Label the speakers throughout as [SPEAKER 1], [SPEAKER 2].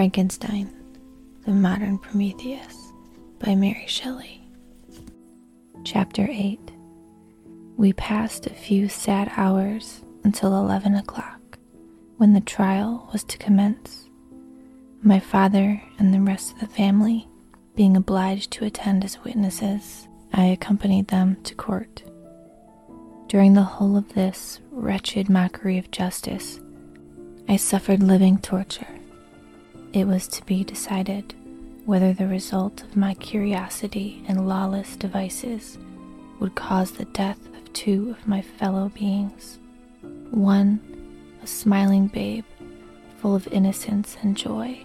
[SPEAKER 1] Frankenstein, The Modern Prometheus by Mary Shelley. Chapter 8 We passed a few sad hours until 11 o'clock, when the trial was to commence. My father and the rest of the family being obliged to attend as witnesses, I accompanied them to court. During the whole of this wretched mockery of justice, I suffered living torture it was to be decided whether the result of my curiosity and lawless devices would cause the death of two of my fellow beings. One, a smiling babe, full of innocence and joy,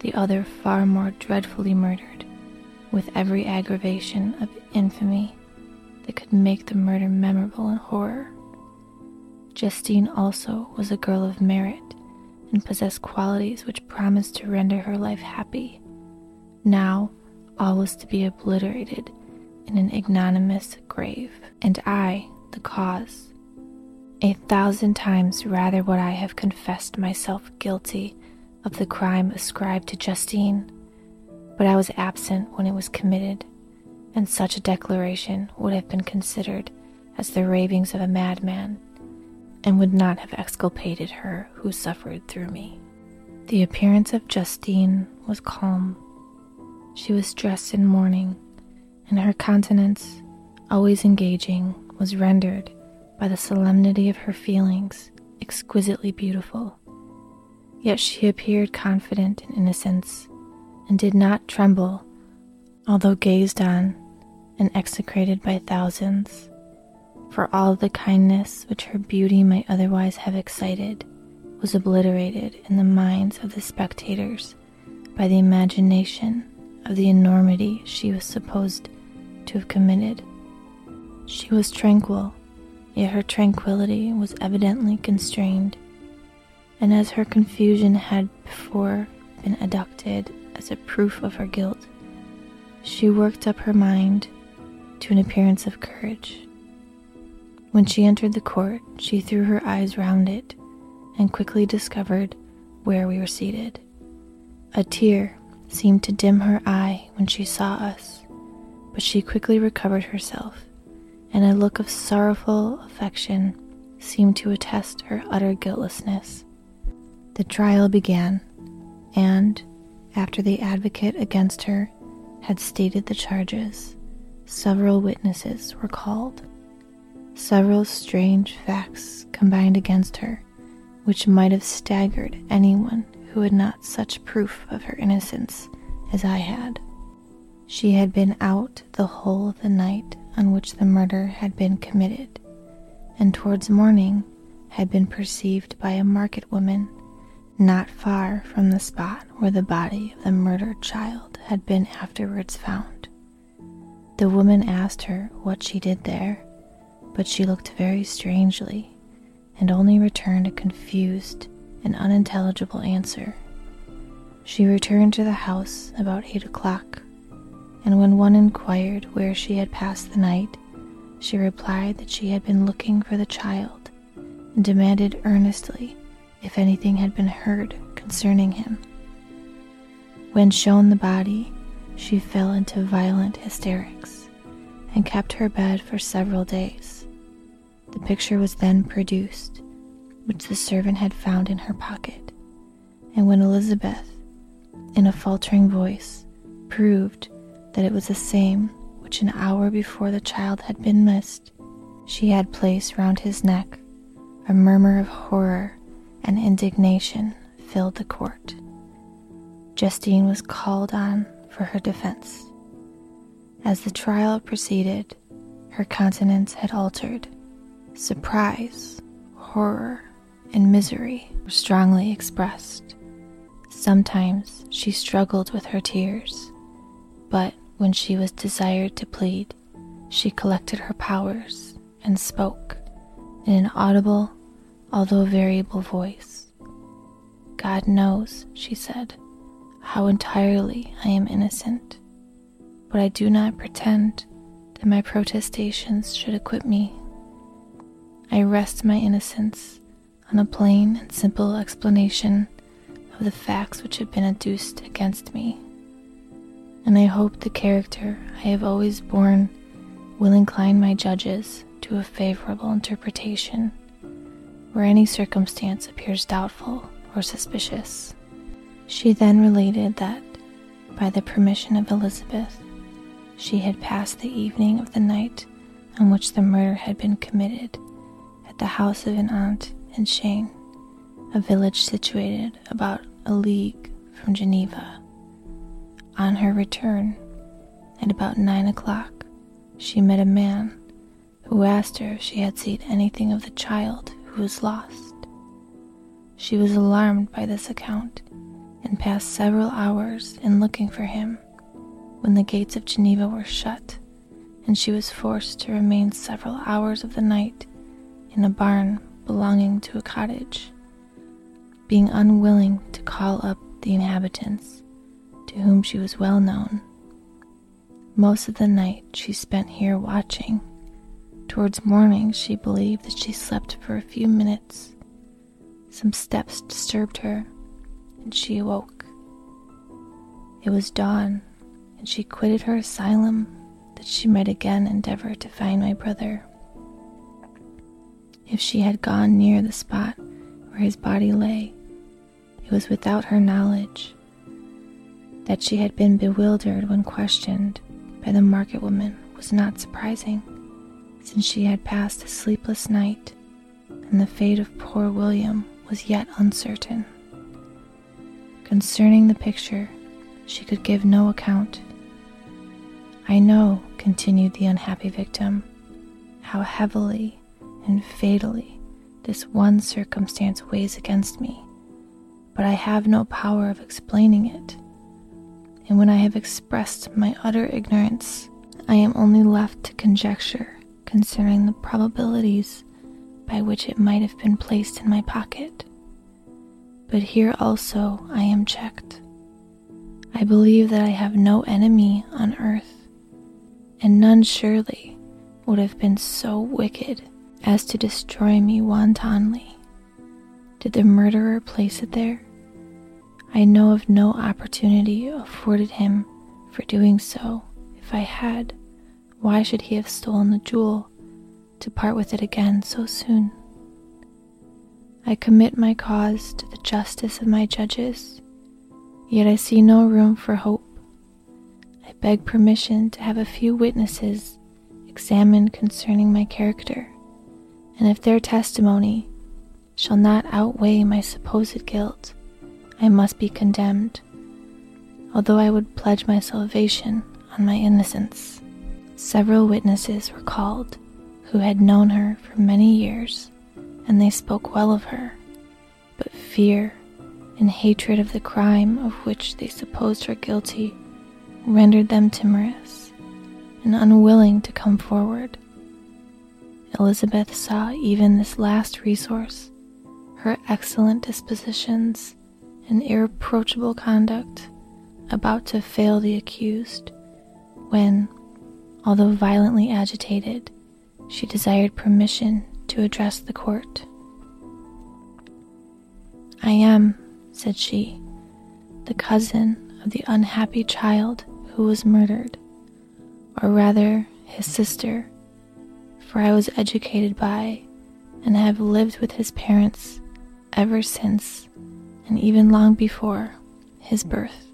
[SPEAKER 1] the other far more dreadfully murdered, with every aggravation of infamy that could make the murder memorable in horror. Justine also was a girl of merit and possessed qualities which promised to render her life happy. Now, all was to be obliterated in an ignominious grave, and I the cause. A thousand times rather would I have confessed myself guilty of the crime ascribed to Justine, but I was absent when it was committed, and such a declaration would have been considered as the ravings of a madman and would not have exculpated her who suffered through me. The appearance of Justine was calm. She was dressed in mourning, and her countenance, always engaging, was rendered by the solemnity of her feelings exquisitely beautiful. Yet she appeared confident in innocence and did not tremble, although gazed on and execrated by thousands for all the kindness which her beauty might otherwise have excited was obliterated in the minds of the spectators by the imagination of the enormity she was supposed to have committed. She was tranquil, yet her tranquility was evidently constrained, and as her confusion had before been adduced as a proof of her guilt, she worked up her mind to an appearance of courage. When she entered the court, she threw her eyes round it and quickly discovered where we were seated. A tear seemed to dim her eye when she saw us, but she quickly recovered herself, and a look of sorrowful affection seemed to attest her utter guiltlessness. The trial began, and after the advocate against her had stated the charges, several witnesses were called. Several strange facts combined against her, which might have staggered anyone who had not such proof of her innocence as I had. She had been out the whole of the night on which the murder had been committed, and towards morning had been perceived by a market woman not far from the spot where the body of the murdered child had been afterwards found. The woman asked her what she did there, but she looked very strangely and only returned a confused and unintelligible answer. She returned to the house about eight o'clock, and when one inquired where she had passed the night, she replied that she had been looking for the child and demanded earnestly if anything had been heard concerning him. When shown the body, she fell into violent hysterics and kept her bed for several days. The picture was then produced, which the servant had found in her pocket, and when Elizabeth, in a faltering voice, proved that it was the same which an hour before the child had been missed, she had placed round his neck, a murmur of horror and indignation filled the court. Justine was called on for her defense. As the trial proceeded, her countenance had altered surprise, horror, and misery were strongly expressed. Sometimes she struggled with her tears, but when she was desired to plead, she collected her powers and spoke in an audible, although variable voice. God knows, she said, how entirely I am innocent, but I do not pretend that my protestations should acquit me I rest my innocence on a plain and simple explanation of the facts which have been adduced against me, and I hope the character I have always borne will incline my judges to a favorable interpretation where any circumstance appears doubtful or suspicious. She then related that, by the permission of Elizabeth, she had passed the evening of the night on which the murder had been committed the house of an aunt in Chêne, a village situated about a league from Geneva. On her return, at about nine o'clock, she met a man who asked her if she had seen anything of the child who was lost. She was alarmed by this account and passed several hours in looking for him when the gates of Geneva were shut and she was forced to remain several hours of the night in a barn belonging to a cottage, being unwilling to call up the inhabitants to whom she was well known. Most of the night she spent here watching Towards morning, she believed that she slept for a few minutes. Some steps disturbed her, and she awoke. It was dawn, and she quitted her asylum that she might again endeavor to find my brother. If she had gone near the spot where his body lay, it was without her knowledge. That she had been bewildered when questioned by the market woman was not surprising since she had passed a sleepless night and the fate of poor William was yet uncertain. Concerning the picture, she could give no account. I know, continued the unhappy victim, how heavily and fatally this one circumstance weighs against me, but I have no power of explaining it. And when I have expressed my utter ignorance, I am only left to conjecture concerning the probabilities by which it might have been placed in my pocket. But here also I am checked. I believe that I have no enemy on earth, and none surely would have been so wicked as to destroy me wantonly. Did the murderer place it there? I know of no opportunity afforded him for doing so if I had. Why should he have stolen the jewel to part with it again so soon? I commit my cause to the justice of my judges, yet I see no room for hope. I beg permission to have a few witnesses examined concerning my character, and if their testimony shall not outweigh my supposed guilt, I must be condemned, although I would pledge my salvation on my innocence. Several witnesses were called who had known her for many years, and they spoke well of her, but fear and hatred of the crime of which they supposed her guilty rendered them timorous and unwilling to come forward. Elizabeth saw even this last resource, her excellent dispositions and irreproachable conduct, about to fail the accused, when, Although violently agitated, she desired permission to address the court. I am, said she, the cousin of the unhappy child who was murdered, or rather his sister, for I was educated by and have lived with his parents ever since and even long before his birth.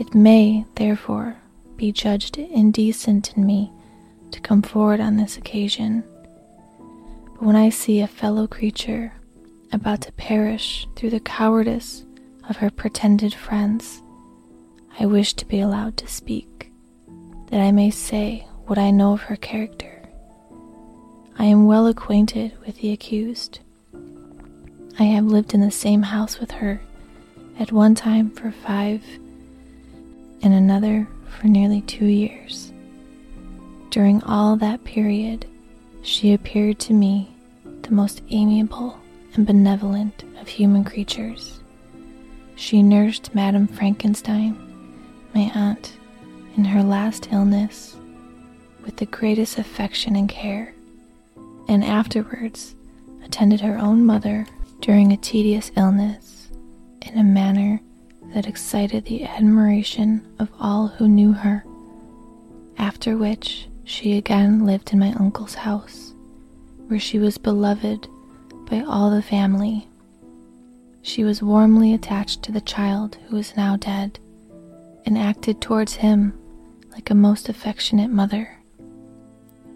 [SPEAKER 1] It may, therefore, be judged indecent in me to come forward on this occasion. But when I see a fellow creature about to perish through the cowardice of her pretended friends, I wish to be allowed to speak, that I may say what I know of her character. I am well acquainted with the accused. I have lived in the same house with her at one time for five, and another for nearly two years. During all that period, she appeared to me the most amiable and benevolent of human creatures. She nursed Madame Frankenstein, my aunt, in her last illness with the greatest affection and care, and afterwards attended her own mother during a tedious illness in a manner that excited the admiration of all who knew her, after which she again lived in my uncle's house, where she was beloved by all the family. She was warmly attached to the child who is now dead and acted towards him like a most affectionate mother.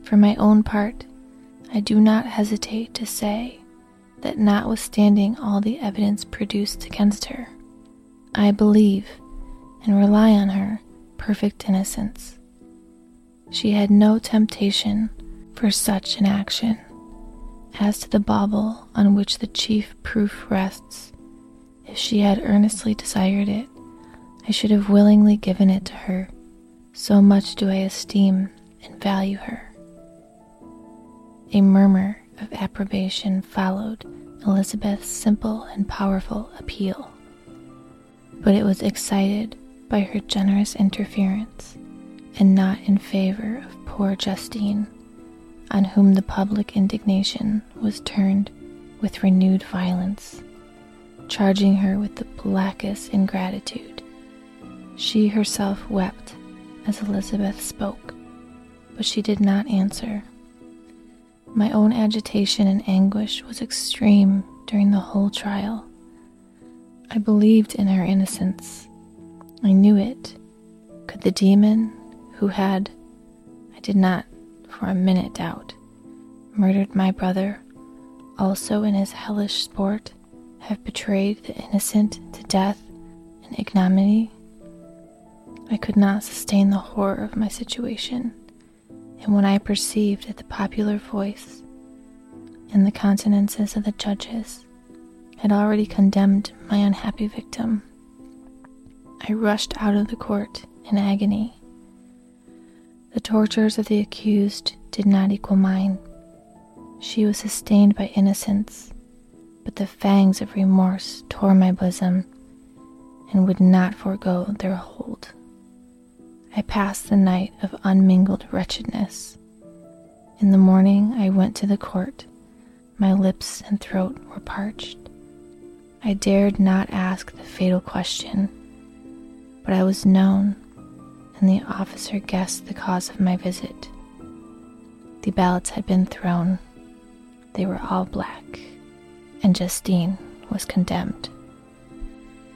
[SPEAKER 1] For my own part, I do not hesitate to say that notwithstanding all the evidence produced against her, I believe and rely on her perfect innocence. She had no temptation for such an action. As to the bauble on which the chief proof rests, if she had earnestly desired it, I should have willingly given it to her, so much do I esteem and value her. A murmur of approbation followed Elizabeth's simple and powerful appeal, but it was excited by her generous interference and not in favor of poor Justine, on whom the public indignation was turned with renewed violence, charging her with the blackest ingratitude. She herself wept as Elizabeth spoke, but she did not answer. My own agitation and anguish was extreme during the whole trial. I believed in her innocence. I knew it. Could the demon who had, I did not for a minute doubt, murdered my brother, also in his hellish sport, have betrayed the innocent to death and ignominy? I could not sustain the horror of my situation and when I perceived that the popular voice and the countenances of the judges had already condemned my unhappy victim, I rushed out of the court in agony. The tortures of the accused did not equal mine. She was sustained by innocence, but the fangs of remorse tore my bosom and would not forego their hold. I passed the night of unmingled wretchedness. In the morning, I went to the court. My lips and throat were parched. I dared not ask the fatal question, but I was known, and the officer guessed the cause of my visit. The ballots had been thrown. They were all black, and Justine was condemned.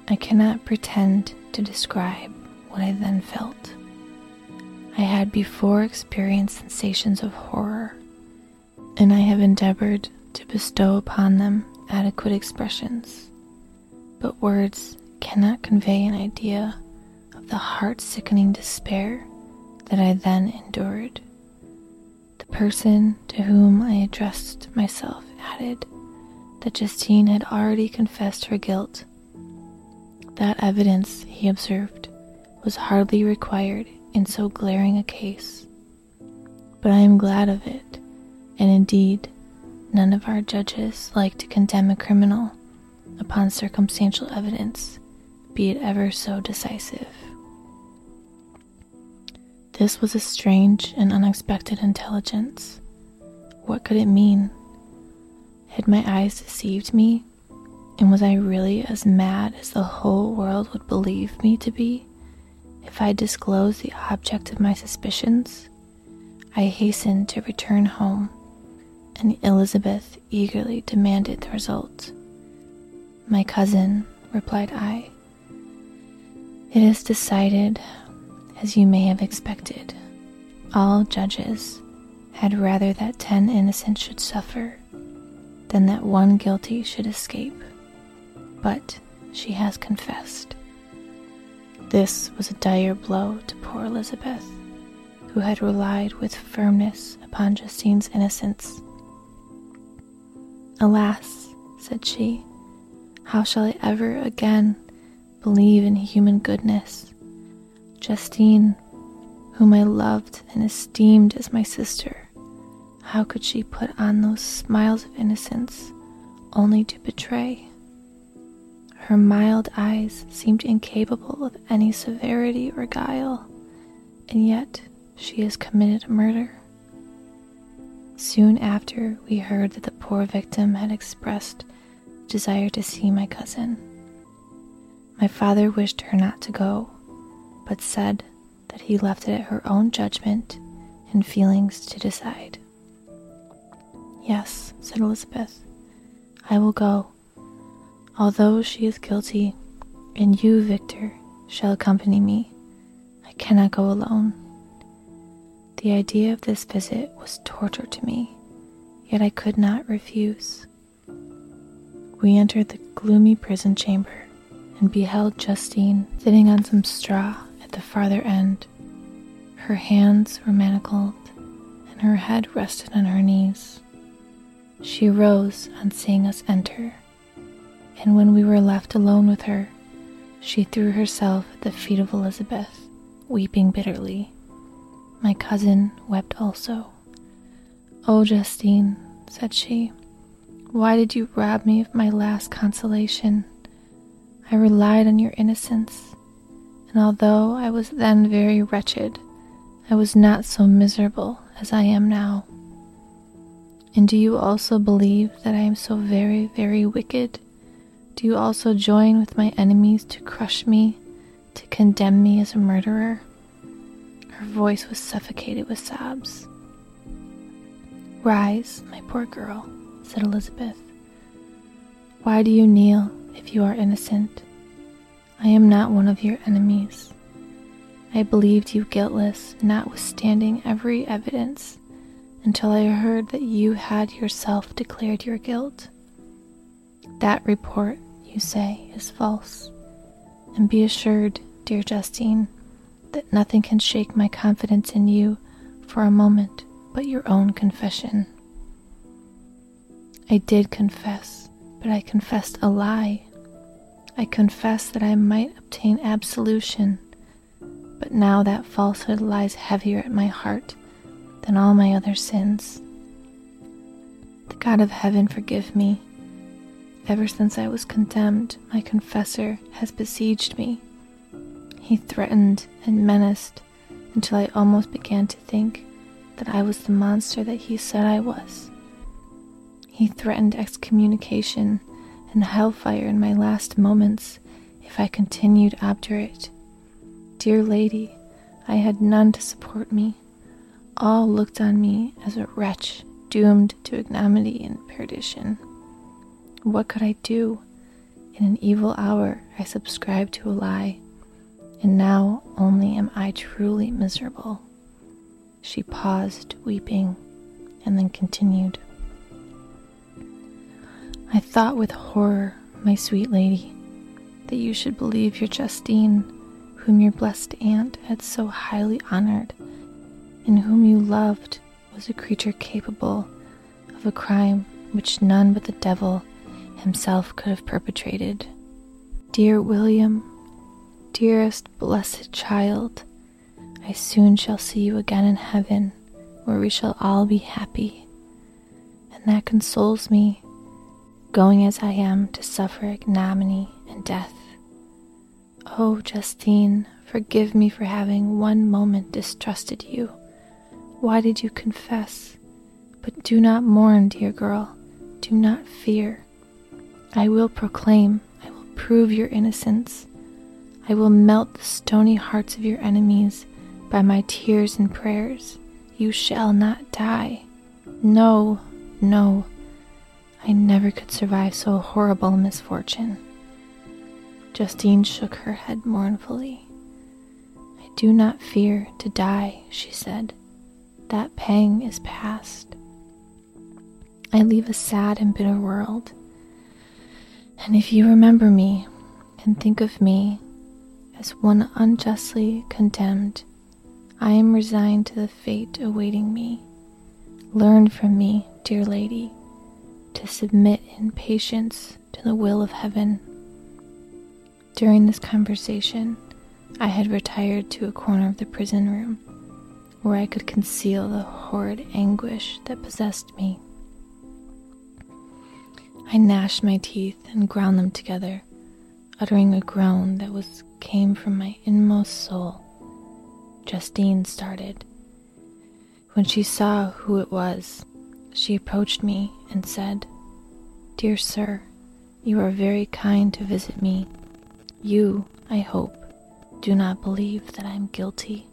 [SPEAKER 1] I cannot pretend to describe what I then felt. I had before experienced sensations of horror, and I have endeavored to bestow upon them adequate expressions. But words cannot convey an idea of the heart sickening despair that I then endured. The person to whom I addressed myself added that Justine had already confessed her guilt. That evidence, he observed, was hardly required in so glaring a case. But I am glad of it, and indeed, none of our judges like to condemn a criminal upon circumstantial evidence, be it ever so decisive. This was a strange and unexpected intelligence. What could it mean? Had my eyes deceived me? And was I really as mad as the whole world would believe me to be? If I disclosed the object of my suspicions, I hastened to return home, and Elizabeth eagerly demanded the result. My cousin, replied I, it is decided as you may have expected. All judges had rather that ten innocent should suffer than that one guilty should escape. But she has confessed. This was a dire blow to poor Elizabeth, who had relied with firmness upon Justine's innocence. Alas, said she, how shall I ever again believe in human goodness? Justine, whom I loved and esteemed as my sister, how could she put on those smiles of innocence only to betray? Her mild eyes seemed incapable of any severity or guile, and yet she has committed murder. Soon after, we heard that the poor victim had expressed desire to see my cousin. My father wished her not to go, but said that he left it at her own judgment and feelings to decide. Yes, said Elizabeth, I will go, although she is guilty, and you, Victor, shall accompany me. I cannot go alone. The idea of this visit was torture to me, yet I could not refuse. We entered the gloomy prison chamber and beheld Justine sitting on some straw at the farther end. Her hands were manacled, and her head rested on her knees. She rose on seeing us enter, and when we were left alone with her, she threw herself at the feet of Elizabeth, weeping bitterly. My cousin wept also. Oh, Justine, said she, why did you rob me of my last consolation? I relied on your innocence, and although I was then very wretched, I was not so miserable as I am now. And do you also believe that I am so very, very wicked? Do you also join with my enemies to crush me, to condemn me as a murderer? Her voice was suffocated with sobs. Rise, my poor girl, said Elizabeth. Why do you kneel if you are innocent? I am not one of your enemies. I believed you guiltless, notwithstanding every evidence, until I heard that you had yourself declared your guilt. That report, you say, is false. And be assured, dear Justine, that nothing can shake my confidence in you for a moment but your own confession. I did confess, but I confessed a lie. I confessed that I might obtain absolution but now that falsehood lies heavier at my heart than all my other sins. The God of heaven forgive me. Ever since I was condemned, my confessor has besieged me. He threatened and menaced until I almost began to think that I was the monster that he said I was. He threatened excommunication and hellfire in my last moments if I continued obdurate. Dear lady, I had none to support me. All looked on me as a wretch doomed to ignominy and perdition. What could I do? In an evil hour, I subscribed to a lie, and now only am I truly miserable. She paused, weeping, and then continued. I thought with horror, my sweet lady, that you should believe your Justine whom your blessed aunt had so highly honored, and whom you loved, was a creature capable of a crime which none but the devil himself could have perpetrated. Dear William, dearest blessed child, I soon shall see you again in heaven, where we shall all be happy. And that consoles me, going as I am to suffer ignominy and death. Oh, Justine, forgive me for having one moment distrusted you. Why did you confess? But do not mourn, dear girl. Do not fear. I will proclaim, I will prove your innocence. I will melt the stony hearts of your enemies by my tears and prayers. You shall not die. No, no. I never could survive so horrible a misfortune. Justine shook her head mournfully. I do not fear to die, she said. That pang is past. I leave a sad and bitter world. And if you remember me and think of me as one unjustly condemned, I am resigned to the fate awaiting me. Learn from me, dear lady, to submit in patience to the will of heaven during this conversation, I had retired to a corner of the prison room where I could conceal the horrid anguish that possessed me. I gnashed my teeth and ground them together, uttering a groan that was came from my inmost soul. Justine started. When she saw who it was, she approached me and said, Dear sir, you are very kind to visit me You, I hope, do not believe that I am guilty.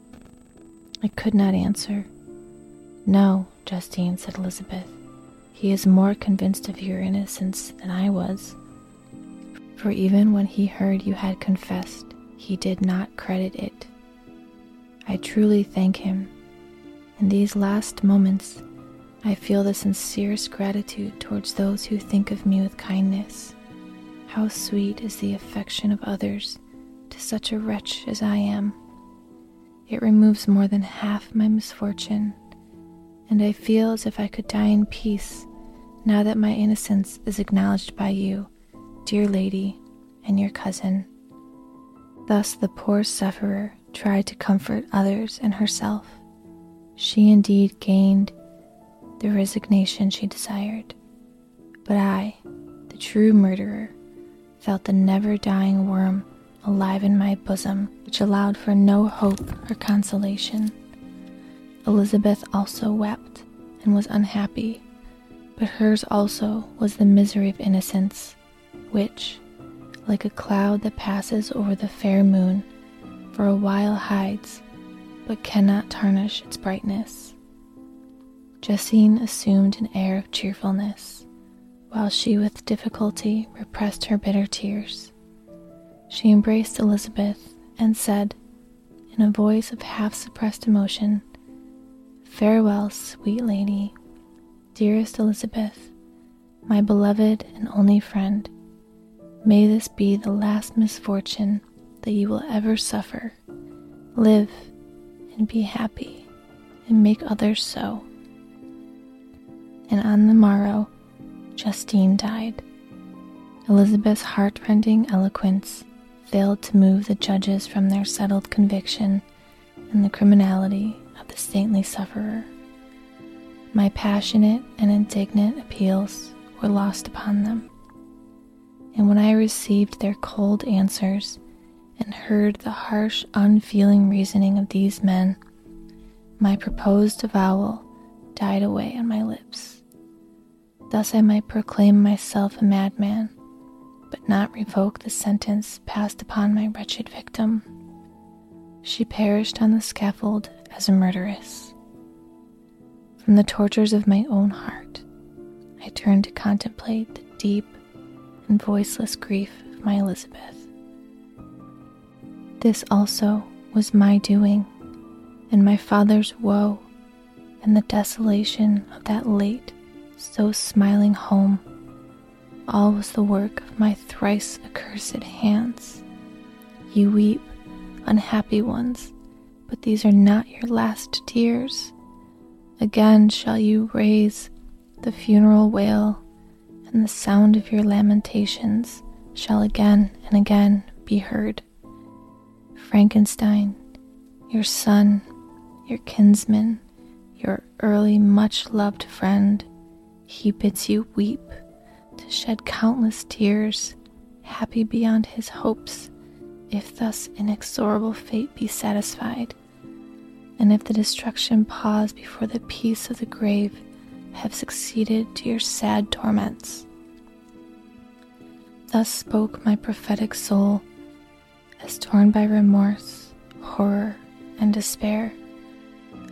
[SPEAKER 1] I could not answer. No, Justine, said Elizabeth. He is more convinced of your innocence than I was. For even when he heard you had confessed, he did not credit it. I truly thank him. In these last moments, I feel the sincerest gratitude towards those who think of me with kindness. How sweet is the affection of others to such a wretch as I am. It removes more than half my misfortune, and I feel as if I could die in peace now that my innocence is acknowledged by you, dear lady, and your cousin. Thus the poor sufferer tried to comfort others and herself. She indeed gained the resignation she desired, but I, the true murderer, felt the never dying worm alive in my bosom, which allowed for no hope or consolation. Elizabeth also wept and was unhappy, but hers also was the misery of innocence, which, like a cloud that passes over the fair moon, for a while hides, but cannot tarnish its brightness. Justine assumed an air of cheerfulness, while she with difficulty repressed her bitter tears. She embraced Elizabeth and said, in a voice of half suppressed emotion, Farewell, sweet lady, dearest Elizabeth, my beloved and only friend. May this be the last misfortune that you will ever suffer. Live and be happy, and make others so. And on the morrow, Justine died. Elizabeth's heartrending eloquence failed to move the judges from their settled conviction in the criminality of the saintly sufferer. My passionate and indignant appeals were lost upon them. And when I received their cold answers and heard the harsh, unfeeling reasoning of these men, my proposed avowal died away on my lips. Thus I might proclaim myself a madman, but not revoke the sentence passed upon my wretched victim. She perished on the scaffold as a murderess. From the tortures of my own heart, I turned to contemplate the deep and voiceless grief of my Elizabeth. This also was my doing, and my father's woe, and the desolation of that late, so smiling home. All was the work of my thrice accursed hands. You weep, unhappy ones, but these are not your last tears. Again shall you raise the funeral wail, and the sound of your lamentations shall again and again be heard. Frankenstein, your son, your kinsman, your early much loved friend, he bids you weep, to shed countless tears, happy beyond his hopes, if thus inexorable fate be satisfied, and if the destruction pause before the peace of the grave have succeeded to your sad torments. Thus spoke my prophetic soul as torn by remorse, horror, and despair,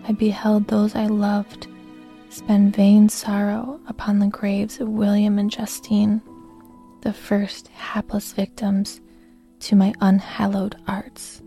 [SPEAKER 1] I beheld those I loved spend vain sorrow upon the graves of William and Justine, the first hapless victims to my unhallowed arts.